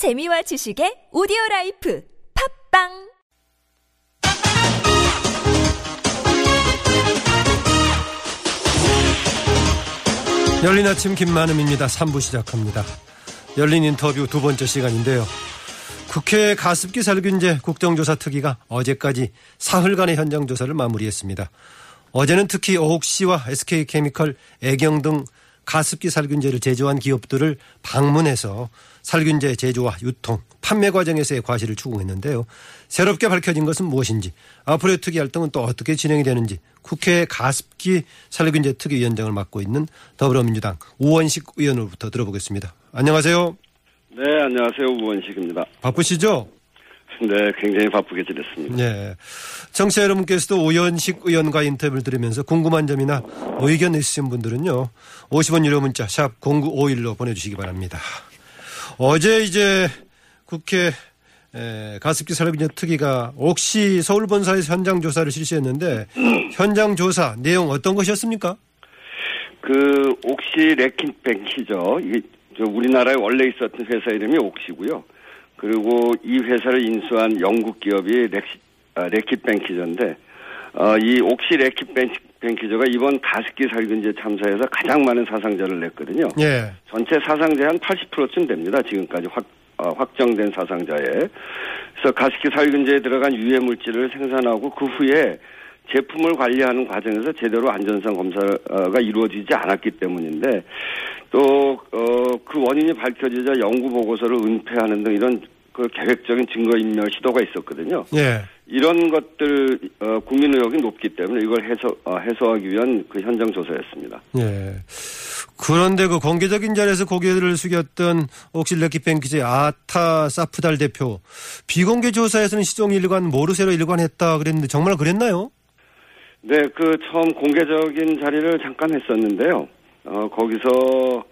재미와 지식의 오디오 라이프 팟빵 열린 아침 김만흠입니다. 3부 시작합니다. 열린 인터뷰 두 번째 시간인데요. 국회 가습기 살균제 국정조사 특위가 어제까지 사흘간의 현장 조사를 마무리했습니다. 어제는 특히 오옥시와 SK케미컬, 애경 등 가습기 살균제를 제조한 기업들을 방문해서 살균제 제조와 유통, 판매 과정에서의 과실을 추궁했는데요. 새롭게 밝혀진 것은 무엇인지, 앞으로의 특위 활동은 또 어떻게 진행이 되는지 국회 가습기 살균제 특위위원장을 맡고 있는 더불어민주당 우원식 의원으로부터 들어보겠습니다. 안녕하세요. 네, 안녕하세요. 우원식입니다. 바쁘시죠? 네, 굉장히 바쁘게 지냈습니다. 네. 청취자 여러분께서도 우원식 의원과 인터뷰를 들으면서 궁금한 점이나 의견 있으신 분들은요. 50원 유료 문자 샵 0951로 보내주시기 바랍니다. 어제 이제 국회 가습기 살균제 특위가 옥시 서울 본사에서 현장 조사를 실시했는데 현장 조사 내용 어떤 것이었습니까? 그 옥시 레킨뱅키죠. 이게 우리나라에 원래 있었던 회사 이름이 옥시고요. 그리고 이 회사를 인수한 영국 기업이 렉시, 아, 어, 이 옥시 레킷뱅키 저가 이번 가습기 살균제 참사에서 가장 많은 사상자를 냈거든요. 예. 전체 사상자 한 80%쯤 됩니다. 지금까지 확 어, 확정된 사상자에. 그래서 가습기 살균제에 들어간 유해 물질을 생산하고 그 후에 제품을 관리하는 과정에서 제대로 안전성 검사가 이루어지지 않았기 때문인데 또어그 원인이 밝혀지자 연구 보고서를 은폐하는 등 이런 그 계획적인 증거 인멸 시도가 있었거든요. 예. 이런 것들 어, 국민 의혹이 높기 때문에 이걸 해소 어, 해소하기 위한 그 현장 조사였습니다. 예. 그런데 그 공개적인 자리에서 고개를 숙였던 옥실레키뱅키제 아타 사프달 대표 비공개 조사에서는 시종 일관 모르쇠로 일관했다 그랬는데 정말 그랬나요? 네, 그 처음 공개적인 자리를 잠깐 했었는데요. 어, 거기서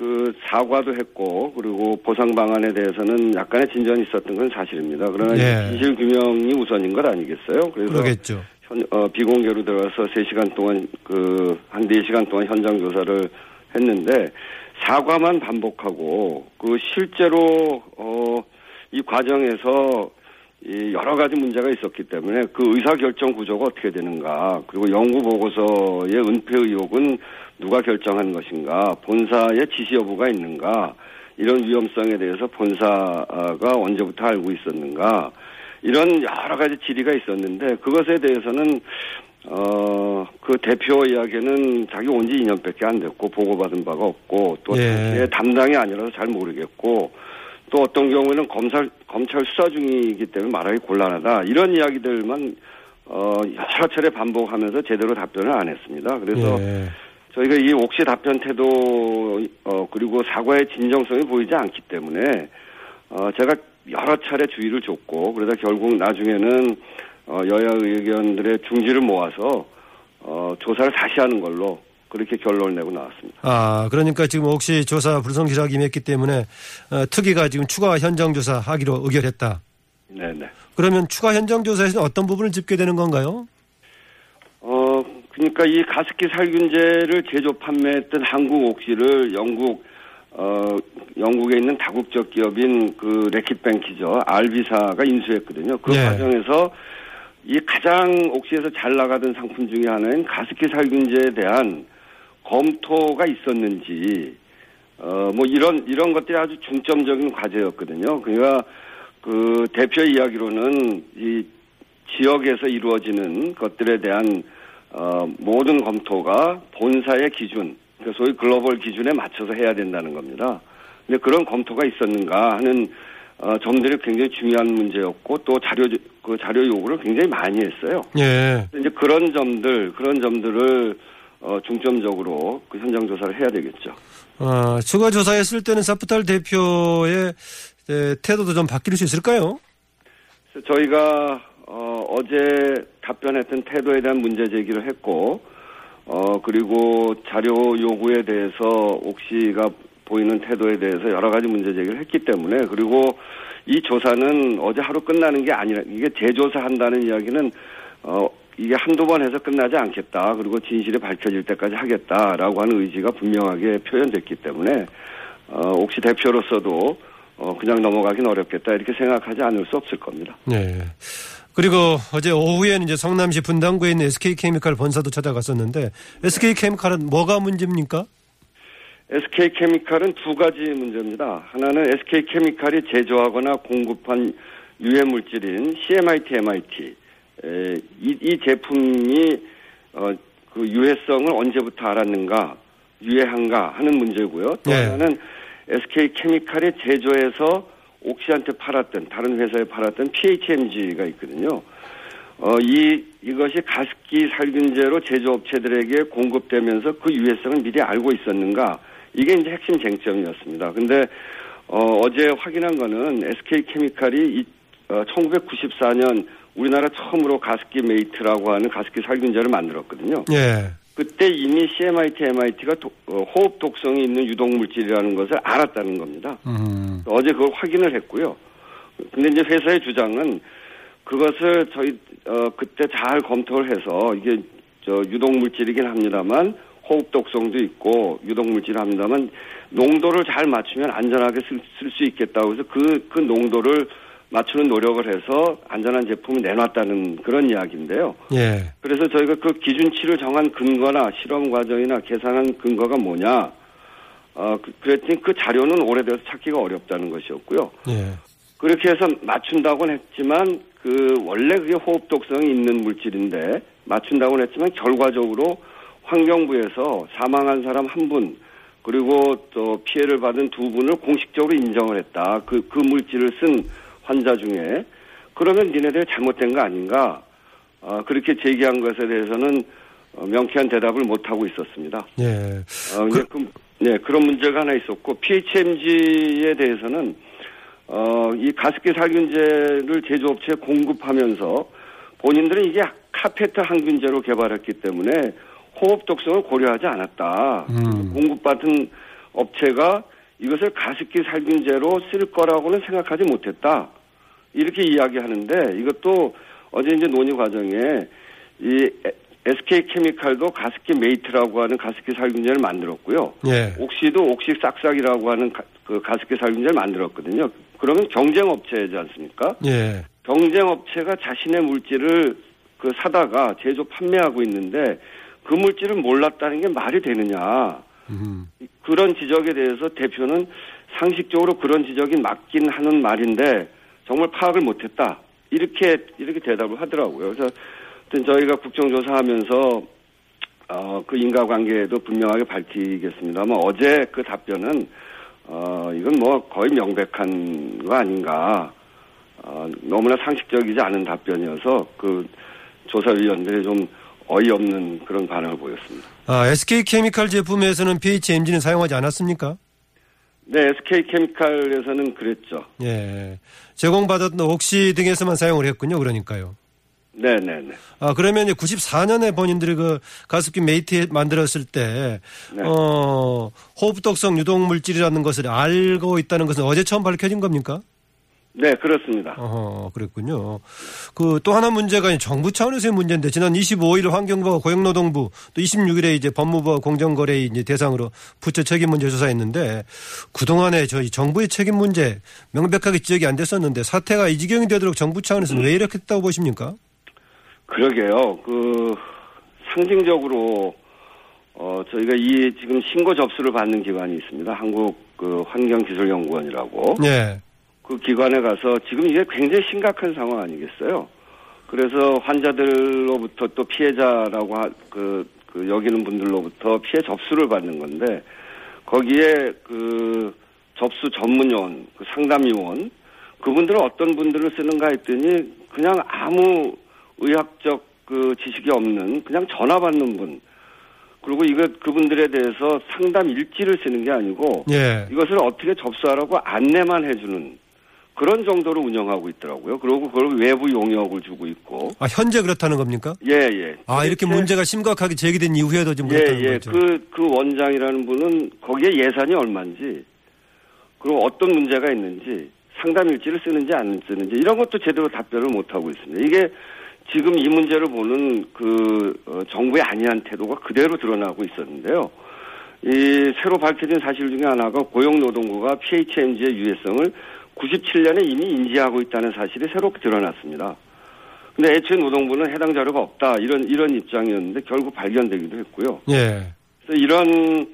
그 사과도 했고 그리고 보상 방안에 대해서는 약간의 진전이 있었던 건 사실입니다. 그러나 예. 진실 규명이 우선인 것 아니겠어요? 그래서 그러겠죠. 현, 어, 비공개로 들어가서 3시간 동안 그 한 4시간 동안 현장 조사를 했는데 사과만 반복하고 그 실제로 어, 이 과정에서 이 여러 가지 문제가 있었기 때문에 그 의사결정 구조가 어떻게 되는가 그리고 연구 보고서의 은폐 의혹은 누가 결정한 것인가 본사의 지시 여부가 있는가 이런 위험성에 대해서 본사가 언제부터 알고 있었는가 이런 여러 가지 질의가 있었는데 그것에 대해서는 어, 그 대표 이야기는 자기 온 지 2년밖에 안 됐고 보고받은 바가 없고 또 예. 담당이 아니라서 잘 모르겠고 또 어떤 경우에는 검사 검찰 수사 중이기 때문에 말하기 곤란하다 이런 이야기들만 어 여러 차례 반복하면서 제대로 답변을 안 했습니다. 그래서 예. 저희가 이 옥시 답변 태도 어 그리고 사과의 진정성이 보이지 않기 때문에 어 제가 여러 차례 주의를 줬고 그러다 결국 나중에는 어 여야 의견들의 중지를 모아서 어 조사를 다시 하는 걸로 그렇게 결론을 내고 나왔습니다. 아, 그러니까 지금 혹시 조사 불성실하게 임했기 때문에 어, 특위가 지금 추가 현장 조사하기로 의결했다. 네네. 그러면 추가 현장 조사에서는 어떤 부분을 짚게 되는 건가요? 어, 그러니까 이 가습기 살균제를 제조 판매했던 한국 옥시를 영국, 어, 영국에 있는 다국적 기업인 그 레킷뱅키죠. 알비사가 인수했거든요. 그 네. 과정에서 이 가장 옥시에서 잘 나가던 상품 중에 하나인 가습기 살균제에 대한 검토가 있었는지, 어, 뭐 이런, 이런 것들이 아주 중점적인 과제였거든요. 그러니까 그 대표 이야기로는 이 지역에서 이루어지는 것들에 대한 어, 모든 검토가 본사의 기준, 그 소위 글로벌 기준에 맞춰서 해야 된다는 겁니다. 근데 그런 검토가 있었는가 하는 어, 점들이 굉장히 중요한 문제였고 또 자료 그 자료 요구를 굉장히 많이 했어요. 예. 이제 그런 점들 그런 점들을 어, 중점적으로 그 현장 조사를 해야 되겠죠. 어, 추가 조사했을 때는 사프탈 대표의 에, 태도도 좀 바뀔 수 있을까요? 저희가 어, 어제 답변했던 태도에 대한 문제 제기를 했고 어, 그리고 자료 요구에 대해서 옥시가 보이는 태도에 대해서 여러 가지 문제 제기를 했기 때문에 그리고 이 조사는 어제 하루 끝나는 게 아니라 이게 재조사 한다는 이야기는 어, 이게 한두 번 해서 끝나지 않겠다. 그리고 진실이 밝혀질 때까지 하겠다라고 하는 의지가 분명하게 표현됐기 때문에 어, 옥시 대표로서도 어, 그냥 넘어가긴 어렵겠다 이렇게 생각하지 않을 수 없을 겁니다. 네. 그리고 어제 오후에는 이제 성남시 분당구에 있는 SK케미칼 본사도 찾아갔었는데 SK케미칼은 뭐가 문제입니까? SK케미칼은 두 가지 문제입니다. 하나는 SK케미칼이 제조하거나 공급한 유해 물질인 CMIT, MIT 에, 이, 이 제품이 어, 그 유해성을 언제부터 알았는가, 유해한가 하는 문제고요. 또 네. 하나는 SK케미칼이 제조해서 옥시한테 팔았던 다른 회사에 팔았던 PHMG가 있거든요. 어, 이, 이것이 가습기 살균제로 제조업체들에게 공급되면서 그 유해성을 미리 알고 있었는가. 이게 이제 핵심 쟁점이었습니다. 근데, 어, 어제 확인한 거는 SK케미칼이 이, 어, 1994년 우리나라 처음으로 가습기 메이트라고 하는 가습기 살균제를 만들었거든요. 예. 그때 이미 CMIT, MIT가 어, 호흡 독성이 있는 유독 물질이라는 것을 알았다는 겁니다. 음. 어제 그걸 확인을 했고요. 근데 이제 회사의 주장은 그것을 저희 어 그때 잘 검토를 해서 이게 저 유독 물질이긴 합니다만 호흡 독성도 있고 유독 물질 합니다만 농도를 잘 맞추면 안전하게 쓸수 있겠다고 해서 그 그 농도를 맞추는 노력을 해서 안전한 제품을 내놨다는 그런 이야기인데요. 예. 그래서 저희가 그 기준치를 정한 근거나 실험 과정이나 계산한 근거가 뭐냐, 어, 그- 그랬더니 그 자료는 오래돼서 찾기가 어렵다는 것이었고요. 예. 그렇게 해서 맞춘다고는 했지만 그 원래 그게 호흡 독성이 있는 물질인데 맞춘다고는 했지만 결과적으로 환경부에서 사망한 사람 한 분 그리고 또 피해를 받은 두 분을 공식적으로 인정을 했다. 그, 그 물질을 쓴 환자 중에 그러면 니네들 잘못된 거 아닌가? 어, 그렇게 제기한 것에 대해서는 어, 명쾌한 대답을 못 하고 있었습니다. 예. 어, 이제 그, 네, 그런 문제가 하나 있었고, PHMG에 대해서는, 어, 이 가습기 살균제를 제조업체에 공급하면서 본인들은 이게 카페트 항균제로 개발했기 때문에 호흡 독성을 고려하지 않았다. 음. 공급받은 업체가 이것을 가습기 살균제로 쓸 거라고는 생각하지 못했다. 이렇게 이야기하는데 이것도 어제 이제 논의 과정에 이 SK 케미칼도 가습기 메이트라고 하는 가습기 살균제를 만들었고요. 예. 옥시도 옥시 싹싹이라고 하는 가, 그 가습기 살균제를 만들었거든요. 그러면 경쟁 업체이지 않습니까? 예. 경쟁 업체가 자신의 물질을 그 사다가 제조 판매하고 있는데 그 물질을 몰랐다는 게 말이 되느냐. 음. 그런 지적에 대해서 대표는 상식적으로 그런 지적이 맞긴 하는 말인데 정말 파악을 못했다. 이렇게 이렇게 대답을 하더라고요. 그래서 저희가 국정조사하면서 어, 그 인과관계도 분명하게 밝히겠습니다만 어제 그 답변은 어, 이건 뭐 거의 명백한 거 아닌가. 어, 너무나 상식적이지 않은 답변이어서 그 조사위원들이 좀 어이없는 그런 반응을 보였습니다. 아, SK 케미칼 제품에서는 PHMG는 사용하지 않았습니까? 네, SK 케미칼에서는 그랬죠. 예. 제공받았던 옥시 등에서만 사용을 했군요. 그러니까요. 네, 네, 네. 아, 그러면 이제 94년에 본인들이 그 가습기 메이트 만들었을 때, 네. 어, 호흡독성 유독 물질이라는 것을 알고 있다는 것은 어제 처음 밝혀진 겁니까? 네, 그렇습니다. 어, 그랬군요. 그 또 하나 문제가 정부 차원에서의 문제인데 지난 25일 환경부와 고용노동부 또 26일에 이제 법무부와 공정거래 이제 대상으로 부처 책임 문제 조사했는데 그동안에 저희 정부의 책임 문제 명백하게 지적이 안 됐었는데 사태가 이 지경이 되도록 정부 차원에서는 왜 이렇게 했다고 보십니까? 그러게요. 그 상징적으로 어 저희가 이 지금 신고 접수를 받는 기관이 있습니다. 한국 그 환경기술연구원이라고. 예. 그 기관에 가서 지금 이게 굉장히 심각한 상황 아니겠어요? 그래서 환자들로부터 또 피해자라고 하, 그, 그 여기는 분들로부터 피해 접수를 받는 건데 거기에 그 접수 전문 요원, 그 상담 요원 그분들은 어떤 분들을 쓰는가 했더니 그냥 아무 의학적 그 지식이 없는 그냥 전화 받는 분 그리고 이거 그분들에 대해서 상담 일지를 쓰는 게 아니고 예. 이것을 어떻게 접수하라고 안내만 해주는 그런 정도로 운영하고 있더라고요. 그리고 그걸 외부 용역을 주고 있고. 아, 현재 그렇다는 겁니까? 예, 예. 아, 이렇게 문제가 심각하게 제기된 이후에도 지금 예, 그렇다는 예. 거죠. 그, 그 원장이라는 분은 거기에 예산이 얼마인지, 그리고 어떤 문제가 있는지, 상담 일지를 쓰는지 안 쓰는지, 이런 것도 제대로 답변을 못하고 있습니다. 이게 지금 이 문제를 보는 그, 어, 정부의 안이한 태도가 그대로 드러나고 있었는데요. 이 새로 밝혀진 사실 중에 하나가 고용노동부가 PHMG의 유해성을 97년에 이미 인지하고 있다는 사실이 새롭게 드러났습니다. 근데 애초에 노동부는 해당 자료가 없다 이런 이런 입장이었는데 결국 발견되기도 했고요. 예. 그래서 이런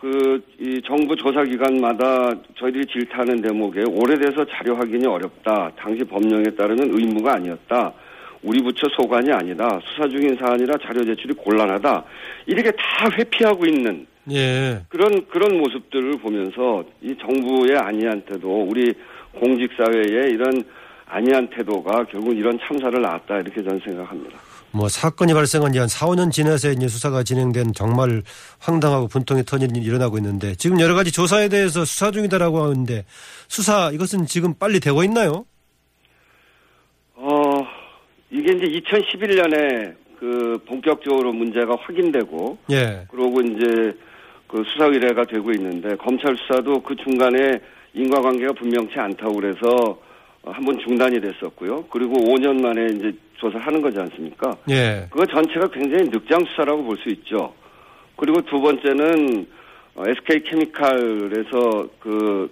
그 이 정부 조사 기관마다 저희들이 질타하는 대목에 오래돼서 자료 확인이 어렵다. 당시 법령에 따르면 의무가 아니었다. 우리 부처 소관이 아니다. 수사 중인 사안이라 자료 제출이 곤란하다. 이렇게 다 회피하고 있는 예. 그런 그런 모습들을 보면서 이 정부의 안이한 태도, 우리 공직 사회의 이런 안이한 태도가 결국 이런 참사를 낳았다 이렇게 저는 생각합니다. 뭐 사건이 발생한 지 한 4, 5년 지나서 이제 수사가 진행된 정말 황당하고 분통의 터널이 일어나고 있는데 지금 여러 가지 조사에 대해서 수사 중이다라고 하는데 수사 이것은 지금 빨리 되고 있나요? 어 이게 이제 2011년에 그 본격적으로 문제가 확인되고 예. 그러고 이제 그 수사 의뢰가 되고 있는데 검찰 수사도 그 중간에 인과관계가 분명치 않다고 그래서 한 번 중단이 됐었고요. 그리고 5년 만에 이제 조사를 하는 거지 않습니까? 예. 그거 전체가 굉장히 늑장 수사라고 볼 수 있죠. 그리고 두 번째는 SK 케미칼에서 그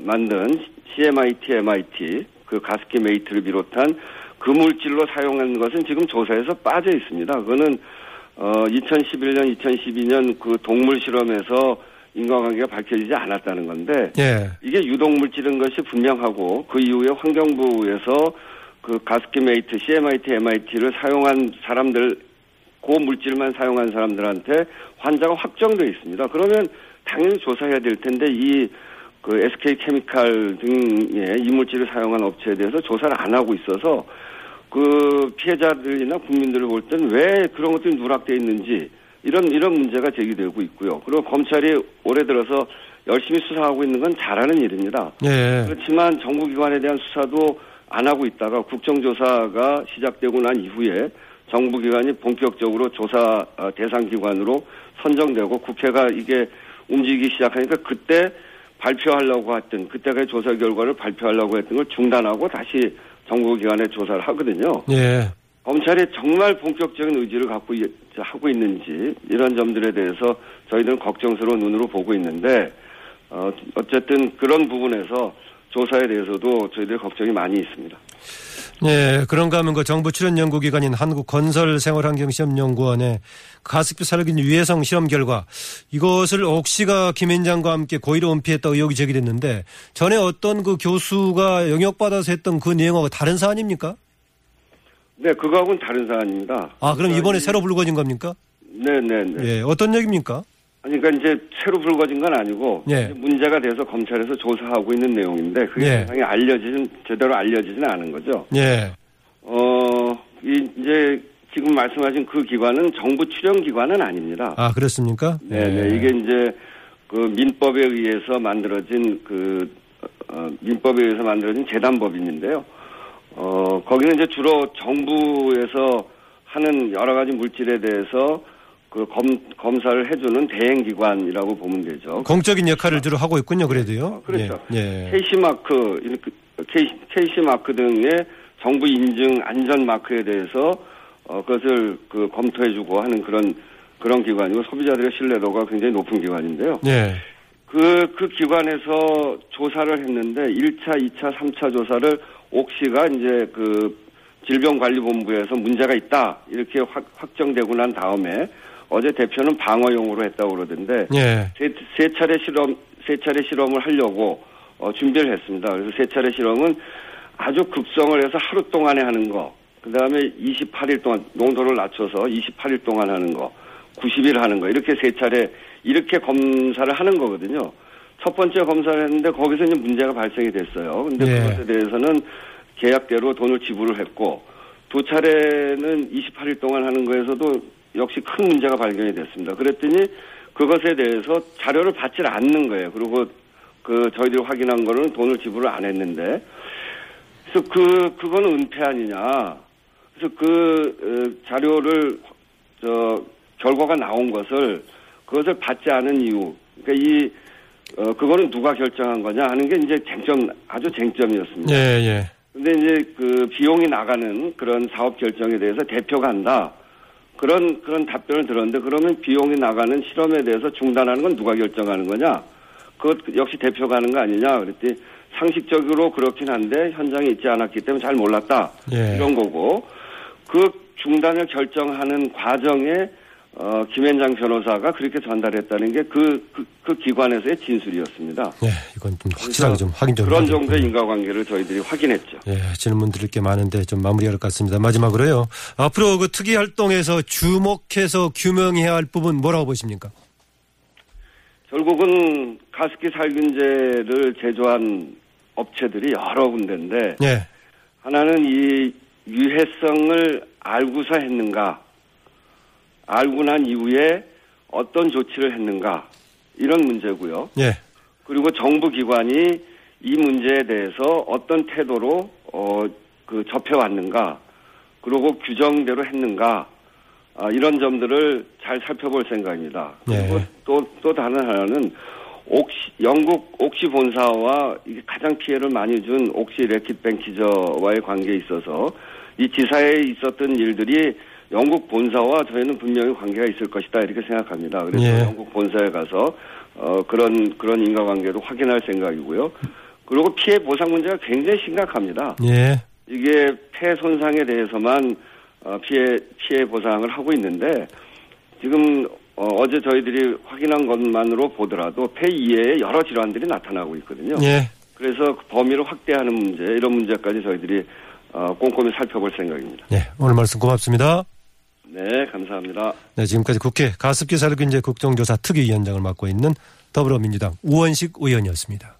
만든 CMIT, MIT 그 가습기 메이트를 비롯한 그 물질로 사용한 것은 지금 조사에서 빠져 있습니다. 그거는 어 2011년, 2012년 그 동물 실험에서 인과관계가 밝혀지지 않았다는 건데 예. 이게 유독물질인 것이 분명하고 그 이후에 환경부에서 그 가습기 메이트, CMIT, MIT를 사용한 사람들, 그 물질만 사용한 사람들한테 환자가 확정돼 있습니다. 그러면 당연히 조사해야 될 텐데 이 그 SK 케미칼 등의 이물질을 사용한 업체에 대해서 조사를 안 하고 있어서 그 피해자들이나 국민들을 볼 때는 왜 그런 것들이 누락돼 있는지 이런 이런 문제가 제기되고 있고요. 그리고 검찰이 올해 들어서 열심히 수사하고 있는 건 잘하는 일입니다. 예. 그렇지만 정부기관에 대한 수사도 안 하고 있다가 국정조사가 시작되고 난 이후에 정부기관이 본격적으로 조사 어, 대상 기관으로 선정되고 국회가 이게 움직이기 시작하니까 그때 발표하려고 했던 그때까지 조사 결과를 발표하려고 했던 걸 중단하고 다시 정부기관에 조사를 하거든요. 예. 검찰이 정말 본격적인 의지를 갖고 이- 하고 있는지 이런 점들에 대해서 저희들은 걱정스러운 눈으로 보고 있는데 어, 어쨌든 그런 부분에서 조사에 대해서도 저희들 걱정이 많이 있습니다. 예, 그런가 하면 그 정부 출연 연구기관인 한국건설생활환경시험연구원의 가습기 살균 유해성 실험 결과 이것을 옥시가 김앤장과 함께 고의로 은폐했다고 의혹이 제기됐는데 전에 어떤 그 교수가 영역받아서 했던 그 내용하고 다른 사안입니까? 네, 그거하고는 다른 사안입니다. 아, 그럼 이번에 그러니까 새로 불거진 겁니까? 네, 네, 네. 예, 어떤 얘기입니까? 그러니까 이제 새로 불거진 건 아니고 예. 문제가 돼서 검찰에서 조사하고 있는 내용인데 그게 예. 세상에 알려지진 제대로 알려지지는 않은 거죠. 예, 어, 이, 이제 지금 말씀하신 그 기관은 정부 출연 기관은 아닙니다. 아, 그렇습니까? 네, 네. 이게 이제 그 민법에 의해서 만들어진 그 어, 민법에 의해서 만들어진 재단법인인데요. 어, 거기는 이제 주로 정부에서 하는 여러 가지 물질에 대해서 그 검, 검사를 해주는 대행기관이라고 보면 되죠. 공적인 역할을 주로 하고 있군요, 그래도요. 어, 그렇죠. 예. 예. KC마크, 이렇게 KC마크 등의 정부 인증 안전 마크에 대해서 어, 그것을 그 검토해주고 하는 그런 그런 기관이고 소비자들의 신뢰도가 굉장히 높은 기관인데요. 예. 그, 그 기관에서 조사를 했는데 1차, 2차, 3차 조사를 옥시가 이제 그 질병관리본부에서 문제가 있다 이렇게 확, 확정되고 난 다음에 어제 대표는 방어용으로 했다고 그러던데 예. 세, 세 차례 실험 세 차례 실험을 하려고 어, 준비를 했습니다. 그래서 세 차례 실험은 아주 급성을 해서 하루 동안에 하는 거, 그 다음에 28일 동안 농도를 낮춰서 28일 동안 하는 거, 90일 하는 거 이렇게 세 차례 이렇게 검사를 하는 거거든요. 첫 번째 검사를 했는데 거기서 이제 문제가 발생이 됐어요. 근데 예. 그것에 대해서는 계약대로 돈을 지불을 했고 두 차례는 28일 동안 하는 거에서도 역시 큰 문제가 발견이 됐습니다. 그랬더니 그것에 대해서 자료를 받질 않는 거예요. 그리고 그 저희들이 확인한 거는 돈을 지불을 안 했는데 그래서 그 그거는 은폐 아니냐. 그래서 그 어, 자료를 저 결과가 나온 것을 그것을 받지 않은 이유. 그러니까 이 어, 그거는 누가 결정한 거냐 하는 게 이제 쟁점 아주 쟁점이었습니다. 예, 예. 근데 이제 그 비용이 나가는 그런 사업 결정에 대해서 대표가 한다. 그런 그런 답변을 들었는데 그러면 비용이 나가는 실험에 대해서 중단하는 건 누가 결정하는 거냐? 그것 역시 대표가 하는 거 아니냐? 그랬더니 상식적으로 그렇긴 한데 현장에 있지 않았기 때문에 잘 몰랐다. 예. 이런 거고 그 중단을 결정하는 과정에 어, 김현장 변호사가 그렇게 전달했다는 게그 그, 그 기관에서의 진술이었습니다. 예, 이건 좀 확실하게 좀 확인 좀 그런 정도의 되겠군요. 인과관계를 저희들이 확인했죠. 예, 질문 드릴 게 많은데 좀 마무리할 것 같습니다. 마지막으로요. 앞으로 그 특이 활동에서 주목해서 규명해야 할 부분 뭐라고 보십니까? 결국은 가습기 살균제를 제조한 업체들이 여러 군데인데 예, 하나는 이 유해성을 알고서 했는가, 알고 난 이후에 어떤 조치를 했는가 이런 문제고요. 예, 그리고 정부 기관이 이 문제에 대해서 어떤 태도로 어 그 접해 왔는가, 그리고 규정대로 했는가 아, 이런 점들을 잘 살펴볼 생각입니다. 그리고 네. 또또 다른 하나는 옥시, 영국 옥시 본사와 이게 가장 피해를 많이 준 옥시 레킷 뱅키저와의 관계에 있어서 이 지사에 있었던 일들이 영국 본사와 저희는 분명히 관계가 있을 것이다 이렇게 생각합니다. 그래서 예. 영국 본사에 가서 어, 그런 그런 인과관계도 확인할 생각이고요. 그리고 피해 보상 문제가 굉장히 심각합니다. 예, 이게 폐 손상에 대해서만 어, 피해 피해 보상을 하고 있는데 지금 어, 제 저희들이 확인한 것만으로 보더라도 폐 이외에 여러 질환들이 나타나고 있거든요. 예. 그래서 그 범위를 확대하는 문제 이런 문제까지 저희들이 어, 꼼꼼히 살펴볼 생각입니다. 예, 오늘 말씀 고맙습니다. 네, 감사합니다. 네, 지금까지 국회 가습기 살균제 국정조사 특위위원장을 맡고 있는 더불어민주당 우원식 의원이었습니다.